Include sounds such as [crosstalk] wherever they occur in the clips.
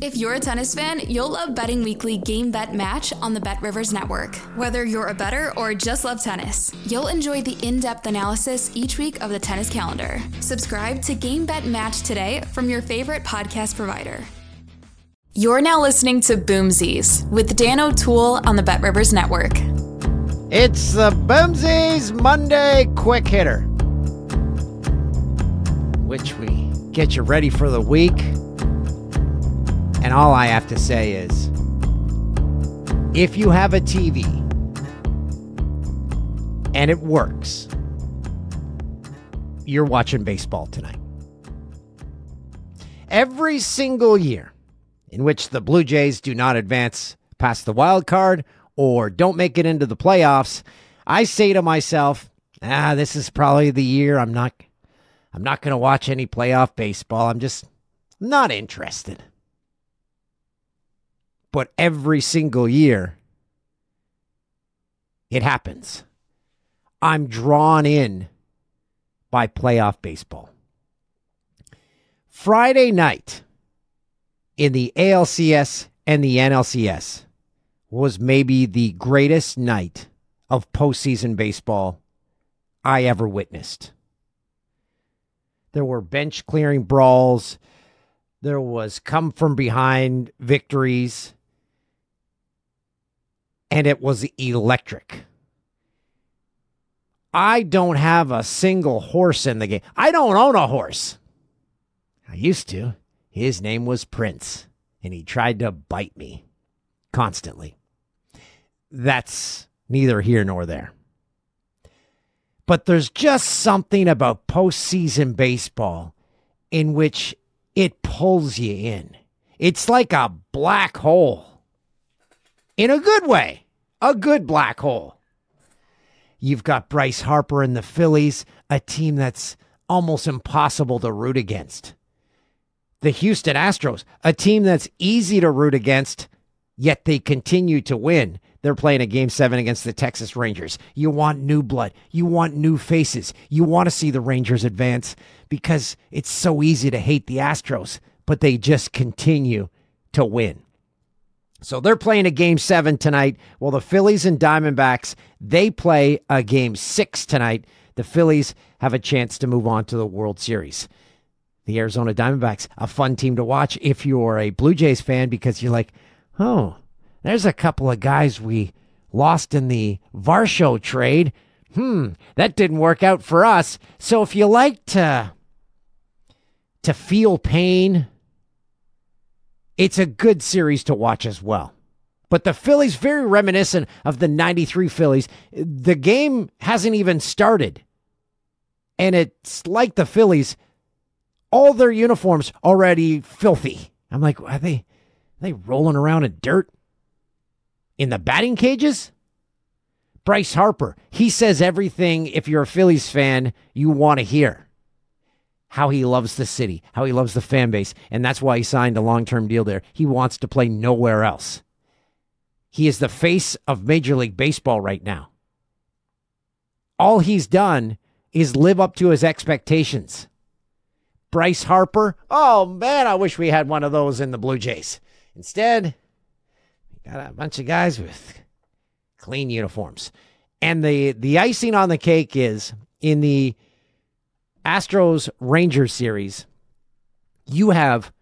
If you're a tennis fan, you'll love Betting Weekly Game Bet Match on the Bet Rivers Network. Whether you're a better or just love tennis, you'll enjoy the in depth analysis each week of the tennis calendar. Subscribe to Game Bet Match today from your favorite podcast provider. You're now listening to Boomsies with Dan O'Toole on the Bet Rivers Network. It's the Boomsies Monday Quick Hitter, which we get you ready for the week. And all I have to say is if you have a TV and it works, you're watching baseball tonight. Every single year in which the Blue Jays do not advance past the wild card or don't make it into the playoffs, I say to myself, ah, this is probably the year I'm not I'm not going to watch any playoff baseball. I'm just not interested. But every single year, it happens. I'm drawn in by playoff baseball. Friday night in the ALCS and the NLCS was maybe the greatest night of postseason baseball I ever witnessed. There were bench clearing brawls. There was come from behind victories and it was electric. I don't have a single horse in the game. I don't own a horse. I used to. His name was Prince, and he tried to bite me constantly. That's neither here nor there. But there's just something about postseason baseball in which it pulls you in. It's like a black hole in a good way, a good black hole. You've got Bryce Harper and the Phillies, a team that's almost impossible to root against. The Houston Astros, a team that's easy to root against, yet they continue to win. They're playing a game seven against the Texas Rangers. You want new blood. You want new faces. You want to see the Rangers advance because it's so easy to hate the Astros, but they just continue to win. So they're playing a game seven tonight. Well, the Phillies and Diamondbacks, they play a game six tonight. The Phillies have a chance to move on to the World Series. The Arizona Diamondbacks, a fun team to watch if you're a Blue Jays fan because you're like, oh, there's a couple of guys we lost in the Varsho trade. Hmm, that didn't work out for us. So if you like to to feel pain, it's a good series to watch as well. But the Phillies, very reminiscent of the 93 Phillies. The game hasn't even started. And it's like the Phillies, all their uniforms already filthy. I'm like, are they, are they rolling around in dirt? In the batting cages? Bryce Harper, he says everything, if you're a Phillies fan, you want to hear how he loves the city, how he loves the fan base, and that's why he signed a long term deal there. He wants to play nowhere else. He is the face of Major League Baseball right now. All he's done is live up to his expectations. Bryce Harper, oh man, I wish we had one of those in the Blue Jays. Instead, we got a bunch of guys with clean uniforms. And the the icing on the cake is in the Astros Rangers series, you have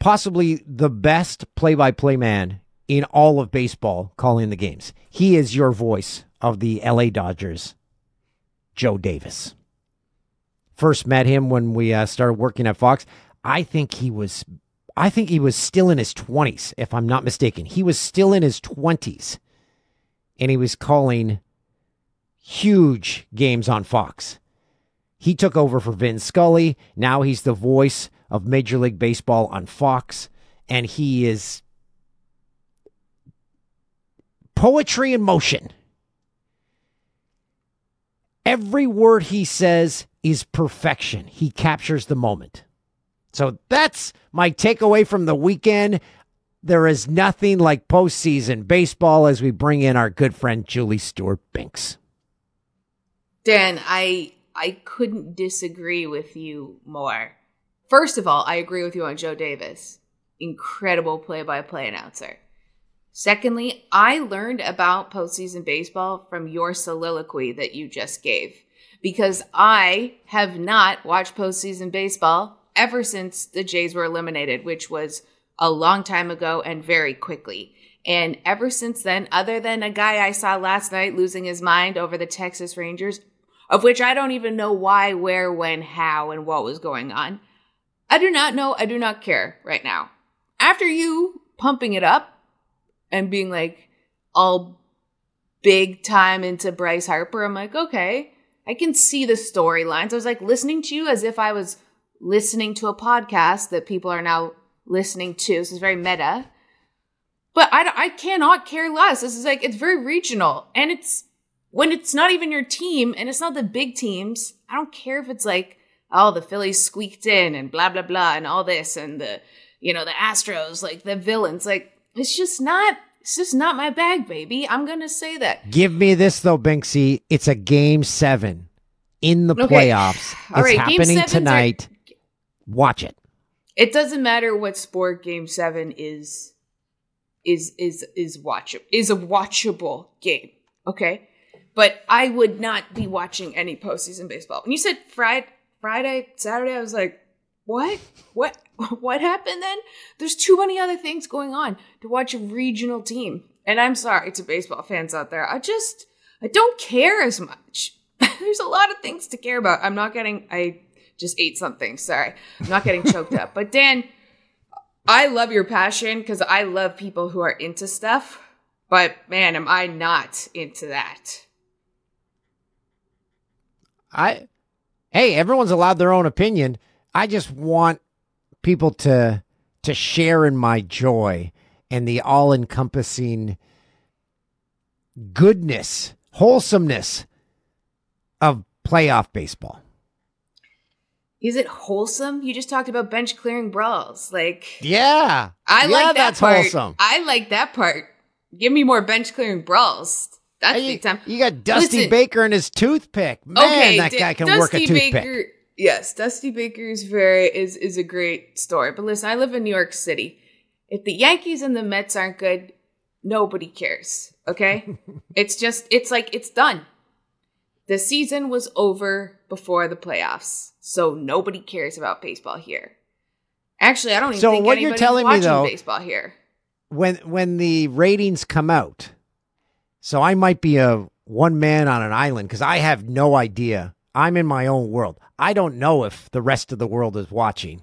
possibly the best play by play man in all of baseball calling the games. He is your voice of the LA Dodgers, Joe Davis. First met him when we uh, started working at Fox. I think he was I think he was still in his 20s if I'm not mistaken. He was still in his 20s and he was calling huge games on Fox. He took over for Vin Scully. Now he's the voice of Major League Baseball on Fox, and he is poetry in motion. Every word he says is perfection. He captures the moment. So that's my takeaway from the weekend. There is nothing like postseason baseball as we bring in our good friend Julie Stewart Binks. Dan, I I couldn't disagree with you more. First of all, I agree with you on Joe Davis. Incredible play-by-play announcer. Secondly, I learned about postseason baseball from your soliloquy that you just gave because I have not watched postseason baseball ever since the Jays were eliminated, which was a long time ago and very quickly. And ever since then, other than a guy I saw last night losing his mind over the Texas Rangers, of which I don't even know why, where, when, how, and what was going on, I do not know. I do not care right now. After you pumping it up and being like all big time into Bryce Harper, I'm like, okay, I can see the storylines. I was like listening to you as if I was listening to a podcast that people are now listening to. This is very meta. But I, I cannot care less. This is like, it's very regional. And it's when it's not even your team and it's not the big teams. I don't care if it's like, oh, the Phillies squeaked in and blah, blah, blah, and all this and the, you know, the Astros, like the villains. Like, it's just not, it's just not my bag, baby. I'm going to say that. Give me this, though, Binksy. It's a game seven in the Okay. playoffs. [sighs] All it's right, happening sevens are- tonight. Watch it. it doesn't matter what sport game seven is is is is watch is a watchable game okay but i would not be watching any postseason baseball. When you said friday friday saturday i was like what? What [laughs] what happened then? There's too many other things going on to watch a regional team. And i'm sorry to baseball fans out there. I just i don't care as much. [laughs] There's a lot of things to care about. I'm not getting i just ate something sorry. I'm not getting choked up. [laughs] But dan I love your passion because I love people who are into stuff, but man, am I not into that. I hey, everyone's allowed their own opinion. I just want people to to share in my joy and the all-encompassing goodness, wholesomeness of playoff baseball. Is it wholesome? You just talked about bench clearing brawls. Like, Yeah. I yeah, like that that's part. wholesome. I like that part. Give me more bench clearing brawls. That's Hey, big time. You got Dusty Listen. Baker and his toothpick. Man, that D- guy can Dusty work a toothpick. Baker, yes, Dusty Baker is very is is a great story. But listen, I live in New York City. If the Yankees and the Mets aren't good, nobody cares. Okay, [laughs] it's just it's like it's done. The season was over before the playoffs, so nobody cares about baseball here. Actually, I don't even So think what you're telling me, though- baseball here. when when the ratings come out so i might be a one man on an island because i have no idea i'm in my own world i don't know if the rest of the world is watching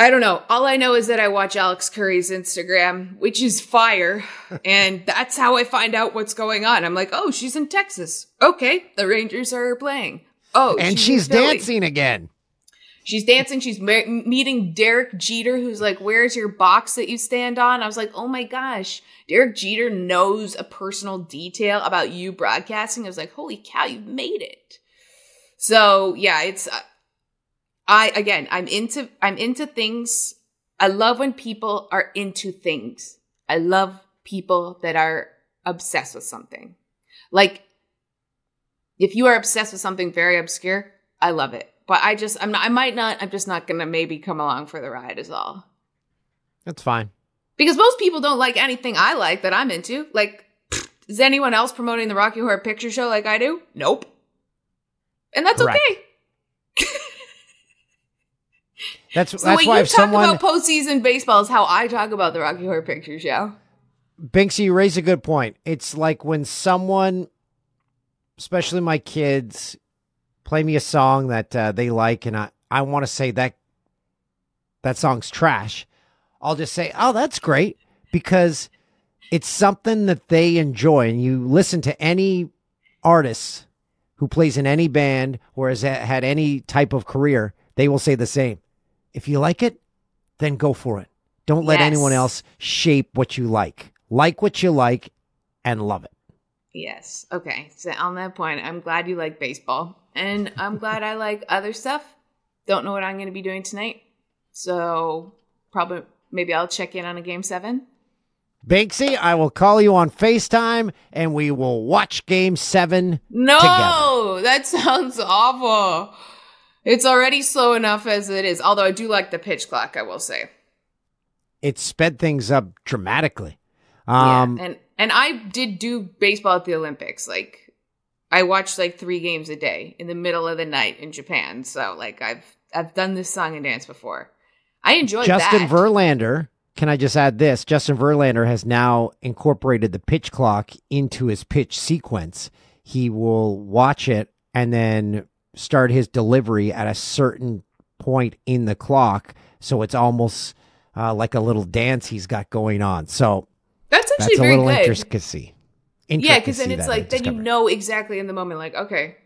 I don't know. All I know is that I watch Alex Curry's Instagram, which is fire. [laughs] and that's how I find out what's going on. I'm like, oh, she's in Texas. Okay, the Rangers are playing. Oh, and in she's dancing again She's dancing. She's meeting Derek Jeter, who's like, where's your box that you stand on? I was like, oh my gosh. Derek Jeter knows a personal detail about you broadcasting. I was like, holy cow, you made it. So yeah, it's, uh, I, again, I'm into, I'm into things. I love when people are into things. I love people that are obsessed with something. Like, if you are obsessed with something very obscure, I love it. But I just, I'm not, I might not, I'm just not gonna maybe come along for the ride, is all. that's fine Because most people don't like anything I like that I'm into. Like, [sniffs] is anyone else promoting the Rocky Horror Picture Show like I do? Nope. And that's Correct. okay. [laughs] that's So that's why you if talk someone about postseason baseball is how I talk about the Rocky Horror Picture Show. Binksy, you raise a good point. It's like when someone, especially my kids, play me a song that uh, they like, and I, I want to say that that song's trash. I'll just say, "Oh, that's great," because it's something that they enjoy. And you listen to any artist who plays in any band or has had any type of career, they will say the same. If you like it, then go for it. Don't let Yes. anyone else shape what you like. Like what you like and love it. Yes. Okay. So on that point, I'm glad you like baseball, and I'm glad I like other stuff. Don't know what I'm going to be doing tonight, so probably maybe I'll check in on a game seven. Binksy, I will call you on FaceTime and we will watch game seven. No, together. that sounds awful. It's already slow enough as it is. Although I do like the pitch clock, I will say. It sped things up dramatically. Um, yeah, and and I did do baseball at the Olympics. Like I watched like three games a day in the middle of the night in Japan. So like I've I've done this song and dance before. I enjoyed Justin that. Verlander. Can I just add this? Justin Verlander has now incorporated the pitch clock into his pitch sequence. He will watch it and then start his delivery at a certain point in the clock. So it's almost uh, like a little dance he's got going on. So that's actually that's a little good. intricacy. Yeah, because then it's like then you know exactly in the moment, like okay,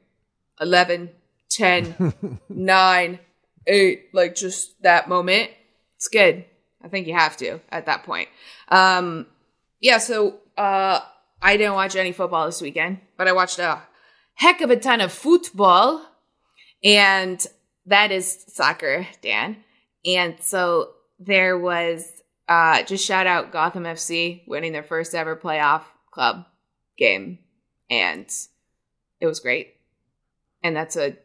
11, 10, [laughs] 9, 8, like just that moment. It's good. I think you have to at that point. Um, yeah. So uh, I didn't watch any football this weekend, but I watched a heck of a ton of football, and that is soccer, Dan. And so there was uh, just shout out Gotham FC winning their first ever playoff club game, and it was great. And that's a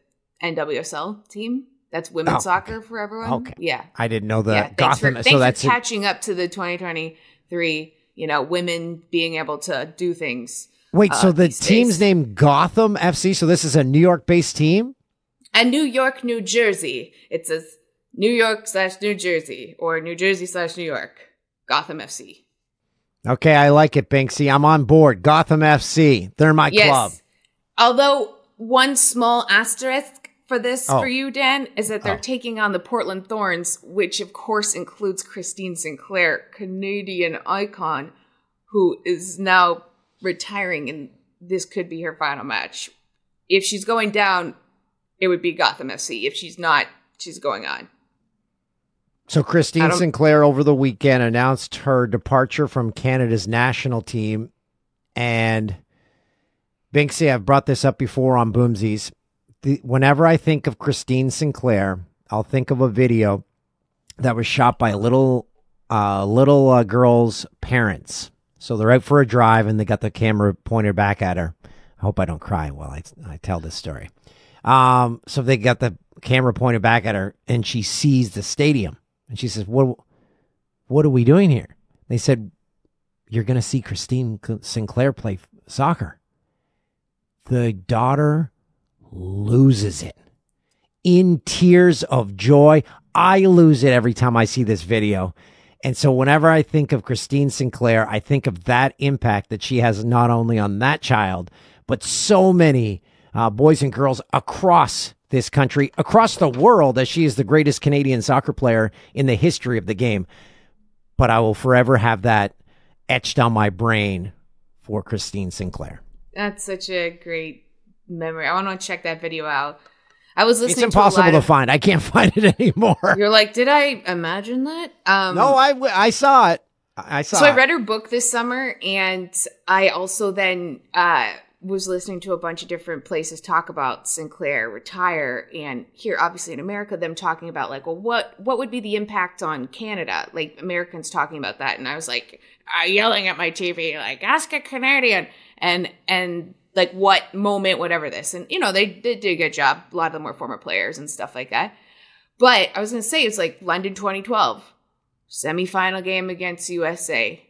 NWSL team. That's women's Oh, soccer for everyone. Okay. Yeah. I didn't know the yeah. Gotham. for, so that's for a- catching up to the 2023. You know, women being able to do things. wait. So uh, the team's days. named Gotham FC. So this is a New York based team. And New York, New Jersey. It says New York slash New Jersey or New Jersey slash New York. Gotham FC. Okay, I like it, Binksy. I'm on board. Gotham FC. They're my yes. club. Although one small asterisk for this Oh. for you, Dan, is that they're Oh. taking on the Portland Thorns, which of course includes Christine Sinclair, Canadian icon, who is now retiring, and this could be her final match. If she's going down, it would be Gotham FC. If she's not, she's going on. So Christine Sinclair over the weekend announced her departure from Canada's national team. And Binksy, I've brought this up before on Boomsies. The, whenever I think of Christine Sinclair, I'll think of a video that was shot by a little uh, little uh, girl's parents. So they're out for a drive and they got the camera pointed back at her. I hope I don't cry while I, I tell this story. Um, so they got the camera pointed back at her and she sees the stadium and she says, "What? What are we doing here?" They said, "You're going to see Christine Sinclair play soccer." The daughter loses it in tears of joy. I lose it every time I see this video. And so, whenever I think of Christine Sinclair, I think of that impact that she has not only on that child, but so many uh, boys and girls across this country, across the world, as she is the greatest Canadian soccer player in the history of the game. But I will forever have that etched on my brain for Christine Sinclair. That's such a great memory. I want to check that video out. I was listening. To it. It's impossible to, to find. I can't [laughs] find it anymore. You're like, did I imagine that? Um, no, I, w- I saw it. I I saw So I read her book this summer, and I also then uh, was listening to a bunch of different places talk about Sinclair retire, and here, obviously in America, them talking about like, well, what what would be the impact on Canada? Like Americans talking about that, and I was like, uh, yelling at my TV, like, ask a Canadian, and and like what moment, whatever this, and you know they, they did a good job. A lot of them were former players and stuff like that. But I was gonna say it's like London 2012 semifinal game against USA.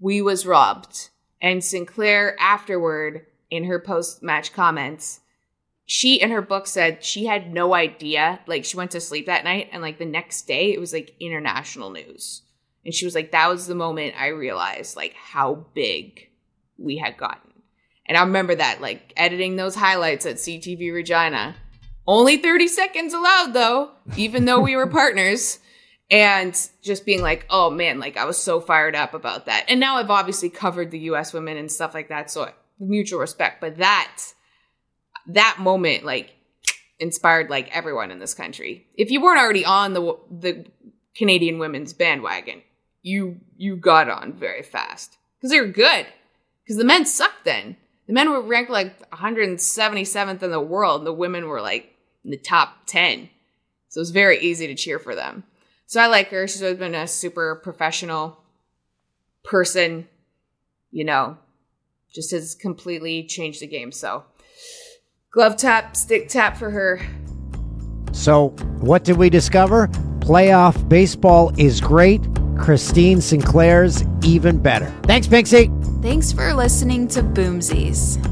We was robbed. And Sinclair afterward in her post match comments, she in her book said she had no idea. Like she went to sleep that night and like the next day it was like international news. And she was like, that was the moment I realized like how big we had gotten. And I remember that, like editing those highlights at CTV Regina. Only 30 seconds allowed though, even though we were [laughs] partners and just being like, oh man, like I was so fired up about that. And now I've obviously covered the US women and stuff like that, so mutual respect. But that that moment like inspired like everyone in this country. If you weren't already on the the Canadian women's bandwagon, you you got on very fast because they were good. Because the men sucked then. The men were ranked like 177th in the world, and the women were like in the top 10. So it was very easy to cheer for them. So I like her. She's always been a super professional person, you know, just has completely changed the game. So glove tap, stick tap for her. So, what did we discover? Playoff baseball is great. Christine Sinclair's even better. Thanks, Pixie. Thanks for listening to Boomsies.